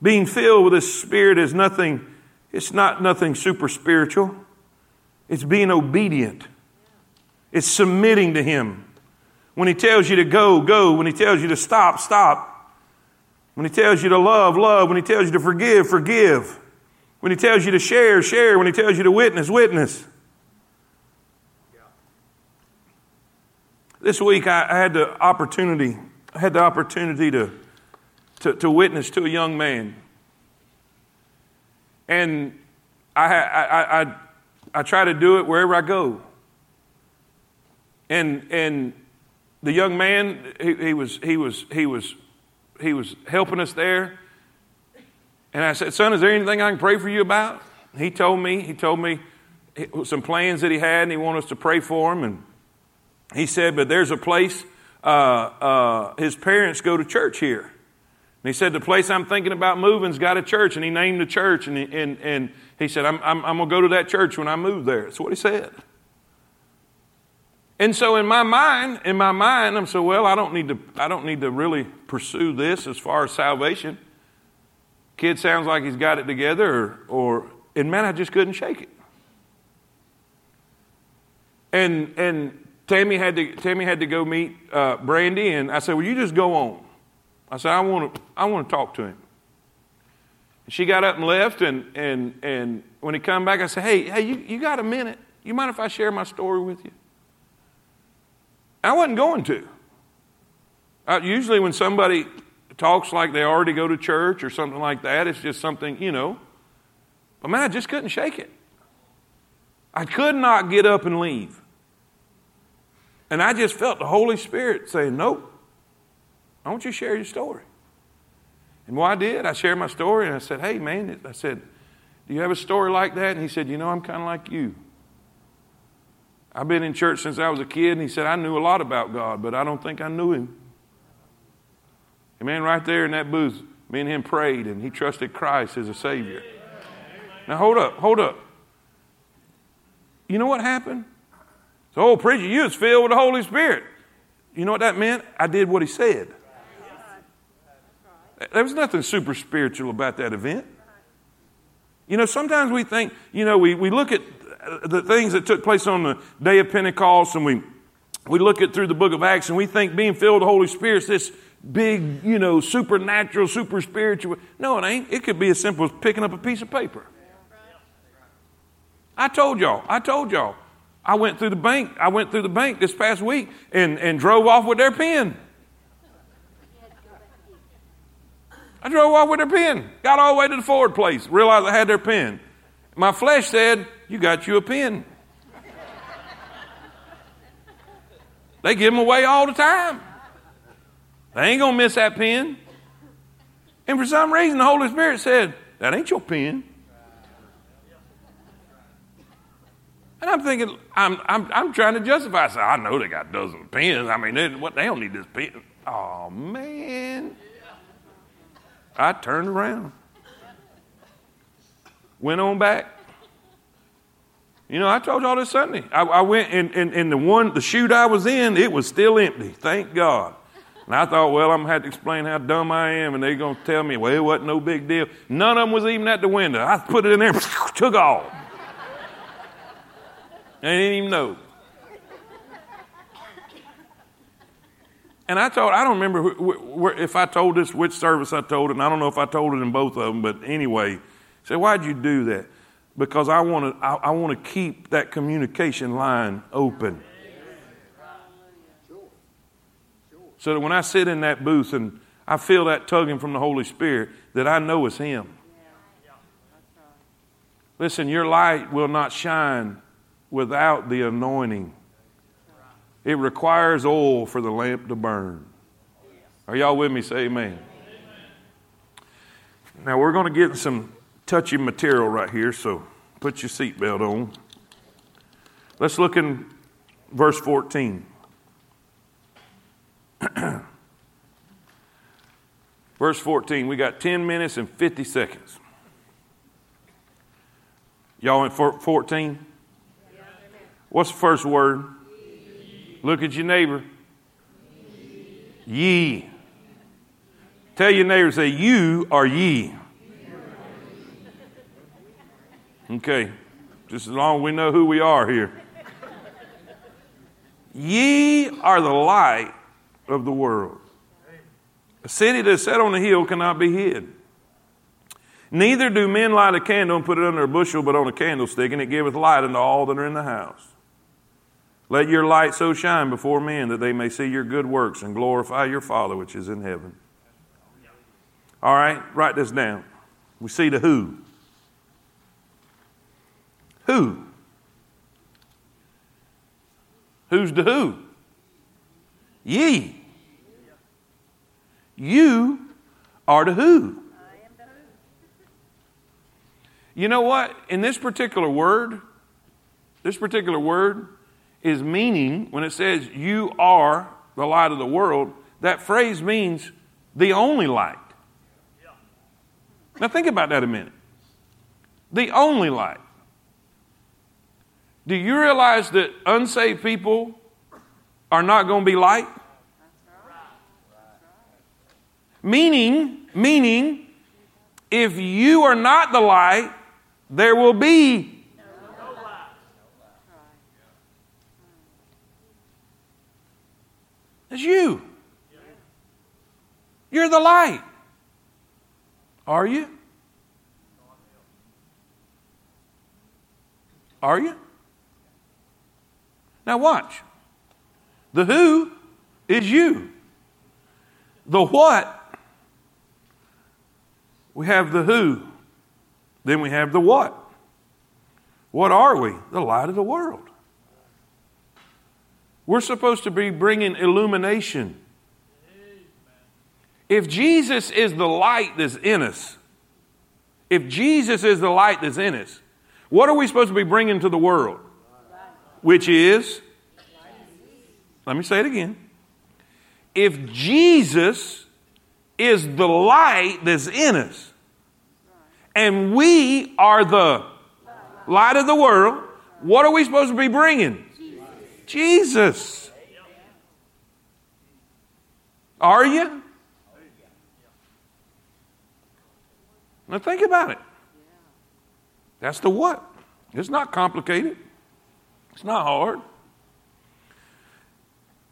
Being filled with His Spirit is nothing, it's not nothing super spiritual. It's being obedient. It's submitting to Him. When He tells you to go, go. When He tells you to stop, stop. When He tells you to love, love. When He tells you to forgive, forgive. When He tells you to share, share. When He tells you to witness, witness. This week I, I had the opportunity, I had the opportunity to, to, to witness to a young man. And I, I, I, I, try to do it wherever I go. And, and the young man, he, he, was, he, was, he, was, he was helping us there. And I said, Son, is there anything I can pray for you about? He told me, he told me some plans that he had, and he wanted us to pray for him. And he said, But there's a place, uh, uh, his parents go to church here. And he said, The place I'm thinking about moving's got a church. And he named the church. And he, and, and he said, I'm, I'm, I'm going to go to that church when I move there. That's what he said. And so in my mind, in my mind, I'm so well, I don't need to, I don't need to really pursue this as far as salvation. Kid sounds like he's got it together, or, or and man, I just couldn't shake it. And and Tammy had to Tammy had to go meet uh, Brandy, and I said, "Well, you just go on." I said, "I want to I want to talk to him." She got up and left, and and and when he come back, I said, "Hey, hey, you, you got a minute? You mind if I share my story with you?" I wasn't going to. Usually, when somebody talks like they already go to church or something like that, it's just something, you know. But man, I just couldn't shake it. I could not get up and leave. And I just felt the Holy Spirit saying, Nope, I want you to share your story. And well, I did, I shared my story and I said, Hey, man, I said, Do you have a story like that? And he said, You know, I'm kind of like you. I've been in church since I was a kid, and he said, I knew a lot about God, but I don't think I knew him. And man, right there in that booth, me and him prayed, and he trusted Christ as a Savior. Now, hold up, hold up. You know what happened? So, oh, preacher, you was filled with the Holy Spirit. You know what that meant? I did what he said. There was nothing super spiritual about that event. You know, sometimes we think, you know, we, we look at the things that took place on the day of Pentecost and we, we look at through the book of Acts and we think being filled with the Holy Spirit is this big, you know, supernatural, super spiritual. No, it ain't. It could be as simple as picking up a piece of paper. I told y'all, I told y'all. I went through the bank, I went through the bank this past week and, and drove off with their pen. I drove off with their pen. Got all the way to the Ford place, realized I had their pen. My flesh said, You got you a pen. they give them away all the time. They ain't going to miss that pen. And for some reason, the Holy Spirit said, That ain't your pen. And I'm thinking, I'm, I'm, I'm trying to justify. I said, I know they got dozens of pens. I mean, they, what, they don't need this pen. Oh, man. I turned around. Went on back. You know, I told y'all this Sunday. I, I went and, the one, the chute I was in, it was still empty. Thank God. And I thought, well, I'm going to have to explain how dumb I am, and they're going to tell me, well, it wasn't no big deal. None of them was even at the window. I put it in there, took off. They didn't even know. And I told, I don't remember wh- wh- if I told this, which service I told it, and I don't know if I told it in both of them, but anyway, say, why'd you do that? Because I want to, I, I want to keep that communication line open. So that when I sit in that booth and I feel that tugging from the Holy Spirit, that I know it's Him. Listen, your light will not shine without the anointing. It requires oil for the lamp to burn. Are y'all with me? Say amen. Now we're going to get some touchy material right here, so put your seatbelt on. Let's look in verse 14. Verse 14, we got 10 minutes and 50 seconds. Y'all in 14? What's the first word? Look at your neighbor. Ye. Tell your neighbor, say, You are ye. Okay, just as long as we know who we are here. Ye are the light of the world. A city that's set on a hill cannot be hid. Neither do men light a candle and put it under a bushel, but on a candlestick, and it giveth light unto all that are in the house. Let your light so shine before men that they may see your good works and glorify your Father which is in heaven. All right, write this down. We see the who. Who? Who's the who? Ye. You are the who. You know what? In this particular word, this particular word is meaning, when it says you are the light of the world, that phrase means the only light. Now, think about that a minute. The only light. Do you realize that unsaved people are not going to be light? Meaning, meaning, if you are not the light, there will be no light. It's you. You're the light. Are you? Are you? Now, watch. The who is you. The what, we have the who. Then we have the what. What are we? The light of the world. We're supposed to be bringing illumination. If Jesus is the light that's in us, if Jesus is the light that's in us, what are we supposed to be bringing to the world? Which is, let me say it again. If Jesus is the light that's in us, and we are the light of the world, what are we supposed to be bringing? Jesus. Are you? Now think about it. That's the what. It's not complicated. It's not hard.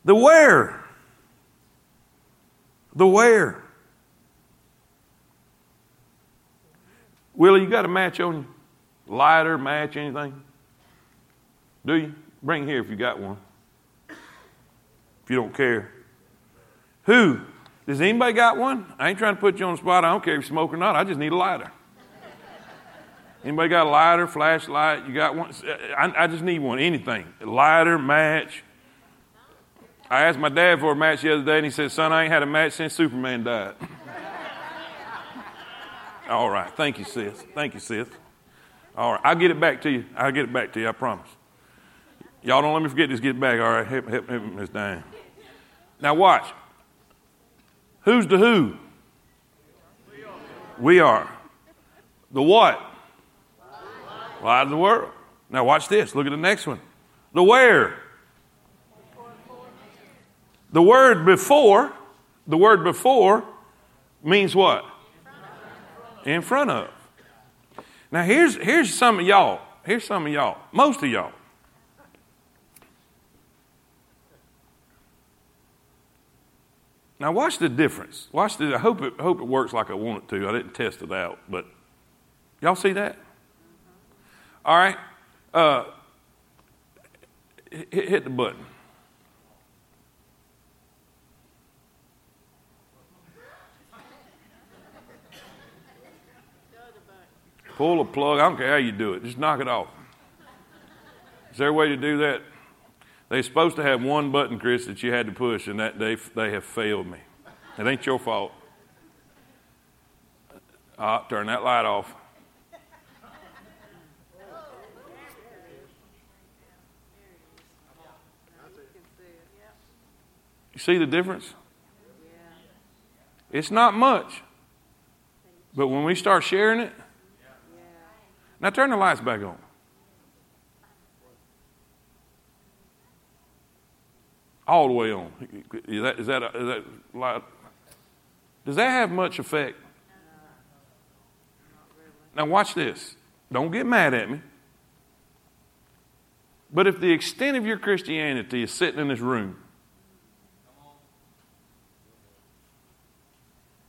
The where. The where. Willie, you got a match on you? Lighter, match, anything? Do you? Bring here if you got one. If you don't care. Who? Does anybody got one? I ain't trying to put you on the spot. I don't care if you smoke or not. I just need a lighter. Anybody got a lighter, flashlight? You got one? I, I just need one. Anything. Lighter, match. I asked my dad for a match the other day, and he said, "Son, I ain't had a match since Superman died." All right. Thank you, sis. Thank you, sis. All right. I'll get it back to you. I'll get it back to you. I promise. Y'all don't let me forget this. Get it back. All right. Help, help, help Miss Diane. Now watch. Who's the who? We are. The what? Light of the world. Now watch this. Look at the next one. The where. The word before, the word before means what? In front of. Now here's here's some of y'all. Here's some of y'all. Most of y'all. Now watch the difference. Watch the I hope it hope it works like I want it to. I didn't test it out, but y'all see that? All right. Uh, hit, hit the button. Pull the plug. I don't care how you do it. Just knock it off. Is there a way to do that? They're supposed to have one button, Chris, that you had to push, and that they, they have failed me. It ain't your fault. Ah, turn that light off. You see the difference? It's not much. But when we start sharing it, now turn the lights back on. All the way on. Is that, is that, a, is that light? Does that have much effect? Now, watch this. Don't get mad at me. But if the extent of your Christianity is sitting in this room,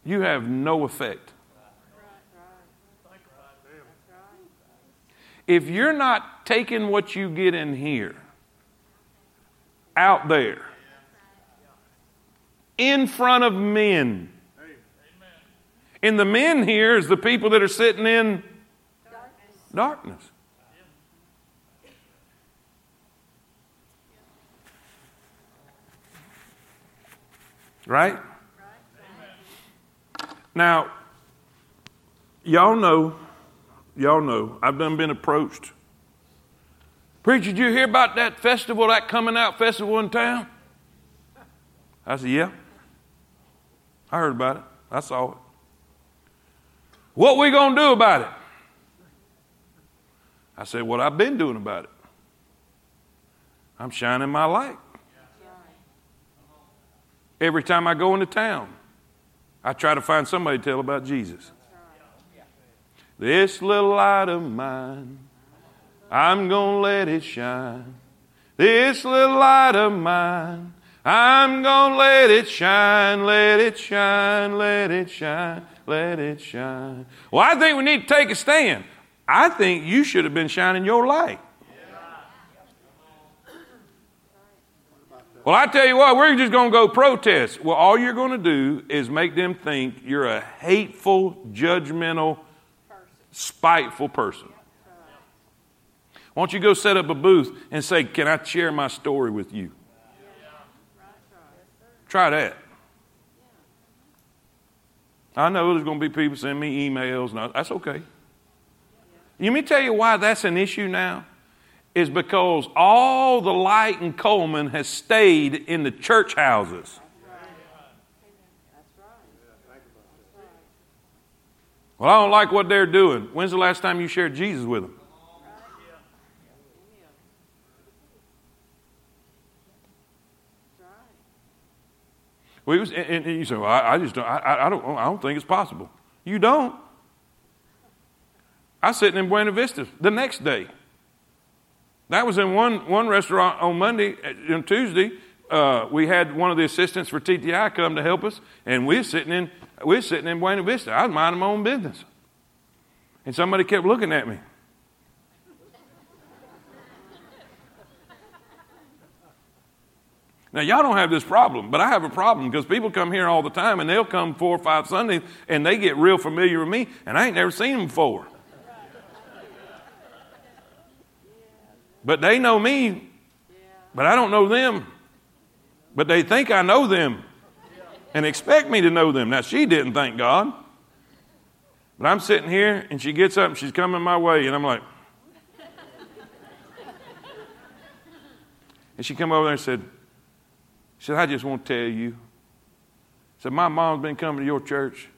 you have no effect. If you're not taking what you get in here out there in front of men, and the men here is the people that are sitting in darkness. darkness. Right? Now, y'all know y'all know, I've done been approached. Preacher, did you hear about that festival, that coming out festival in town? I said, Yeah. I heard about it. I saw it. What we to do about it? I said, What I've been doing about it. I'm shining my light. Every time I go into town, I try to find somebody to tell about Jesus. This little light of mine, I'm going to let it shine. This little light of mine, I'm going to let it shine, let it shine, let it shine, let it shine. Well, I think we need to take a stand. I think you should have been shining your light. Well, I tell you what, we're just going to go protest. Well, all you're going to do is make them think you're a hateful, judgmental, spiteful person. Why don't you go set up a booth and say, Can I share my story with you? Try that. I know there's going to be people sending me emails, and that's okay. Let me tell you why that's an issue now. Is because all the light in Coleman has stayed in the church houses. Well, I don't like what they're doing. When's the last time you shared Jesus with them? Well, was, and, and, you say, well, I, I just don't, I, I, don't, I don't think it's possible. You don't. I was sitting in Buena Vista the next day. That was in one, one restaurant on Monday, on Tuesday. Uh, we had one of the assistants for TTI come to help us, and we were sitting in, we were sitting in Buena Vista. I was minding my own business. And somebody kept looking at me. Now, y'all don't have this problem, but I have a problem because people come here all the time and they'll come four or five Sundays and they get real familiar with me, and I ain't never seen them before. But they know me, but I don't know them. But they think I know them and expect me to know them. Now, she didn't, thank God. But I'm sitting here and she gets up and she's coming my way, and I'm like, and she come over there and said, she said, I just want to tell you. said, My mom's been coming to your church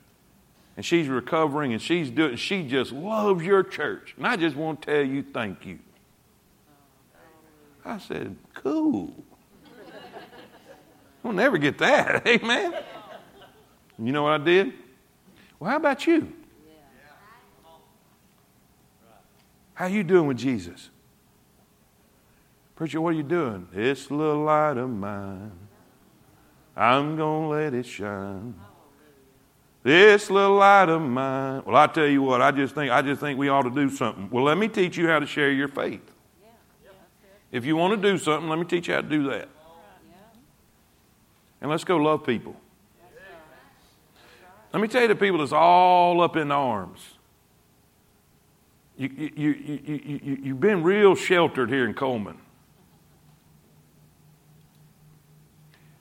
and she's recovering and she's doing she just loves your church. And I just want to tell you thank you. I said, Cool. We'll never get that. Amen. You know what I did? Well, how about you? How you doing with Jesus? Preacher, what are you doing? This little light of mine. I'm going to let it shine. This little light of mine. Well, I tell you what, I just think I just think we ought to do something. Well, let me teach you how to share your faith. If you want to do something, let me teach you how to do that. And let's go love people. Let me tell you the people that's all up in arms. You, you, you, you, you, you've been real sheltered here in Coleman.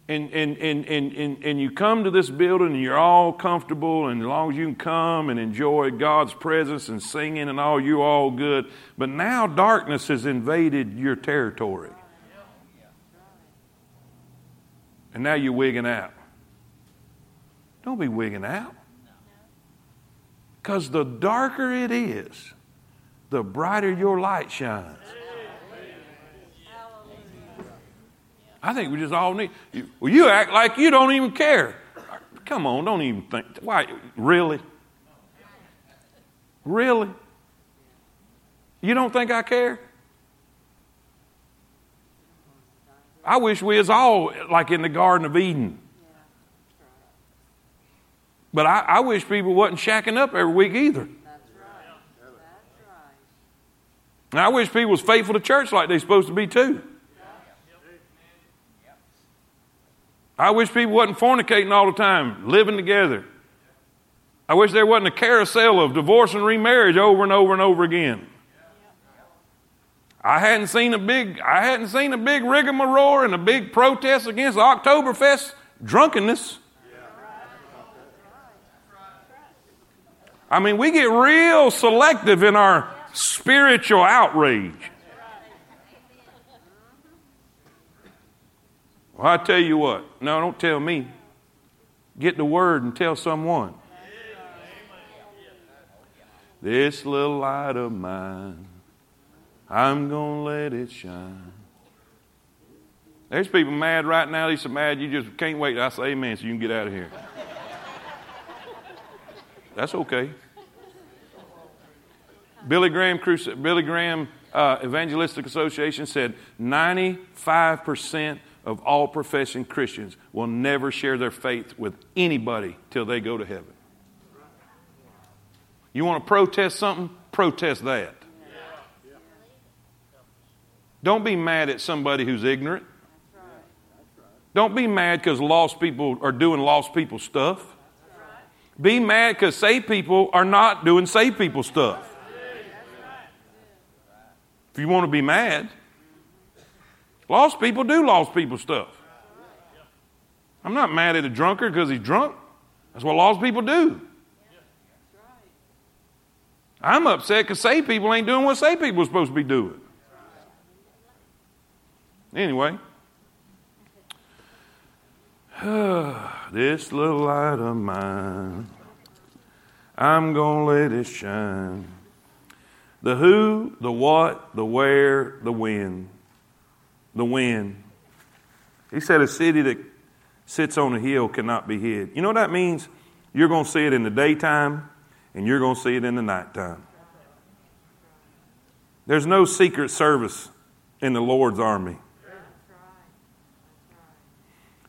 And, and, and, and, and, you come to this building and you're all comfortable, and as long as you can come and enjoy God's presence and singing and all, you're all good. But now darkness has invaded your territory. And now you're wigging out. Don't be wigging out. Because the darker it is, the brighter your light shines. I think we just all need. Well, you act like you don't even care. Come on, don't even think. Why? Really? Really? You don't think I care? I wish we was all like in the Garden of Eden. But I, I wish people wasn't shacking up every week either. And I wish people was faithful to church like they're supposed to be too. I wish people wasn't fornicating all the time, living together. I wish there wasn't a carousel of divorce and remarriage over and over and over again. I hadn't seen a big, I hadn't seen a big rigmarole and a big protest against Oktoberfest drunkenness. I mean, we get real selective in our spiritual outrage. Well, I tell you what. No, don't tell me. Get the word and tell someone. This little light of mine, I'm going to let it shine. There's people mad right now. They're so mad you just can't wait. I say amen so you can get out of here. That's okay. Billy Graham, Billy Graham uh, Evangelistic Association said 95% of all professing Christians will never share their faith with anybody till they go to heaven. You want to protest something? Protest that. Don't be mad at somebody who's ignorant. Don't be mad because lost people are doing lost people stuff. Be mad because saved people are not doing saved people stuff. If you want to be mad, lost people do lost people stuff. I'm not mad at a drunkard because he's drunk. That's what lost people do. I'm upset because saved people ain't doing what saved people are supposed to be doing. Anyway. this little light of mine, I'm going to let it shine. The who, the what, the where, the when. The wind. He said a city that sits on a hill cannot be hid. You know what that means? You're going to see it in the daytime and you're going to see it in the nighttime. There's no secret service in the Lord's army.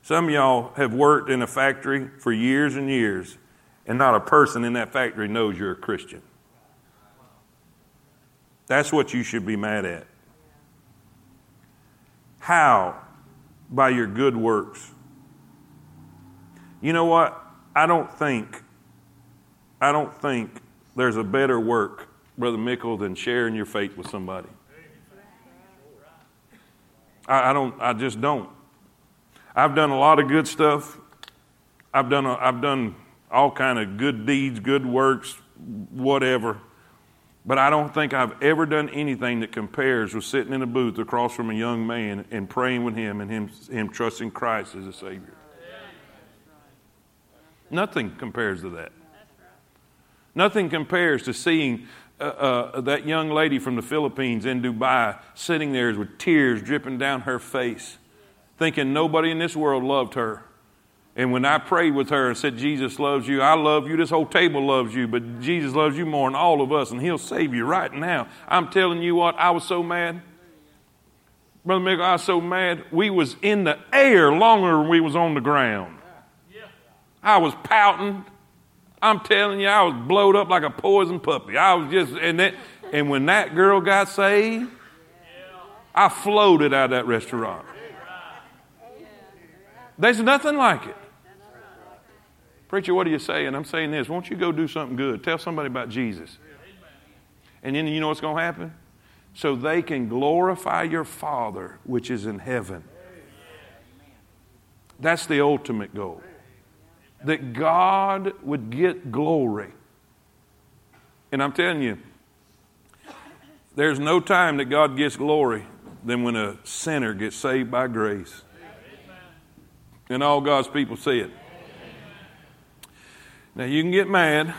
Some of y'all have worked in a factory for years and years, and not a person in that factory knows you're a Christian. That's what you should be mad at. How? By your good works. You know what? I don't think, I don't think there's a better work, Brother Mickle, than sharing your faith with somebody. I, I don't, I just don't. I've done a lot of good stuff. I've done, a, I've done all kind of good deeds, good works, whatever. But I don't think I've ever done anything that compares with sitting in a booth across from a young man and praying with him and him, him trusting Christ as a Savior. Nothing compares to that. Nothing compares to seeing uh, uh, that young lady from the Philippines in Dubai sitting there with tears dripping down her face thinking nobody in this world loved her. And when I prayed with her and said, Jesus loves you, I love you, this whole table loves you, but Jesus loves you more than all of us, and He'll save you right now. I'm telling you what, I was so mad. Brother Mick, I was so mad. We was in the air longer than we was on the ground. I was pouting. I'm telling you, I was blowed up like a poison puppy. I was just, and that, and when that girl got saved, I floated out of that restaurant. There's nothing like it. Preacher, what are you saying? I'm saying this. Won't you go do something good? Tell somebody about Jesus. And then you know what's going to happen? So they can glorify your Father which is in heaven. That's the ultimate goal. That God would get glory. And I'm telling you, there's no time that God gets glory than when a sinner gets saved by grace. And all God's people see it. Now you can get mad,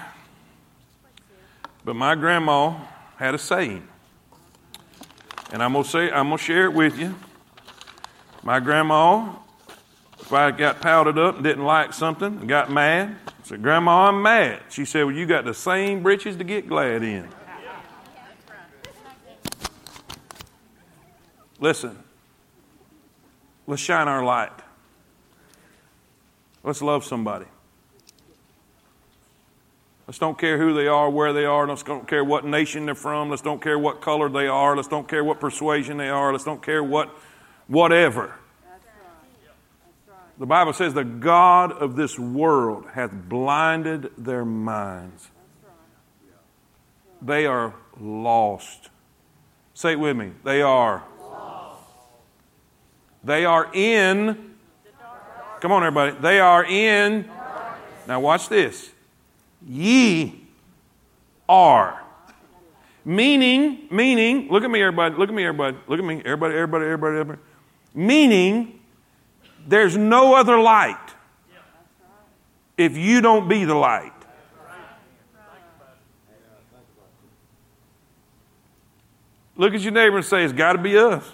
but my grandma had a saying. And I'm gonna say I'm gonna share it with you. My grandma, if I got powdered up and didn't like something got mad, I said, Grandma, I'm mad. She said, Well, you got the same britches to get glad in. Listen, let's shine our light. Let's love somebody. Let's don't care who they are, where they are. Let's don't care what nation they're from. Let's don't care what color they are. Let's don't care what persuasion they are. Let's don't care what, whatever. The Bible says the God of this world hath blinded their minds. They are lost. Say it with me. They are. They are in Come on, everybody. They are in. Now, watch this. Ye are. Meaning, meaning, look at me, everybody. Look at me, everybody. Look at me, everybody, everybody, everybody, everybody. Meaning, there's no other light if you don't be the light. Look at your neighbor and say, It's got to be us.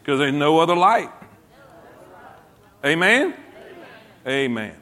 Because there's no other light. Amen? Amen.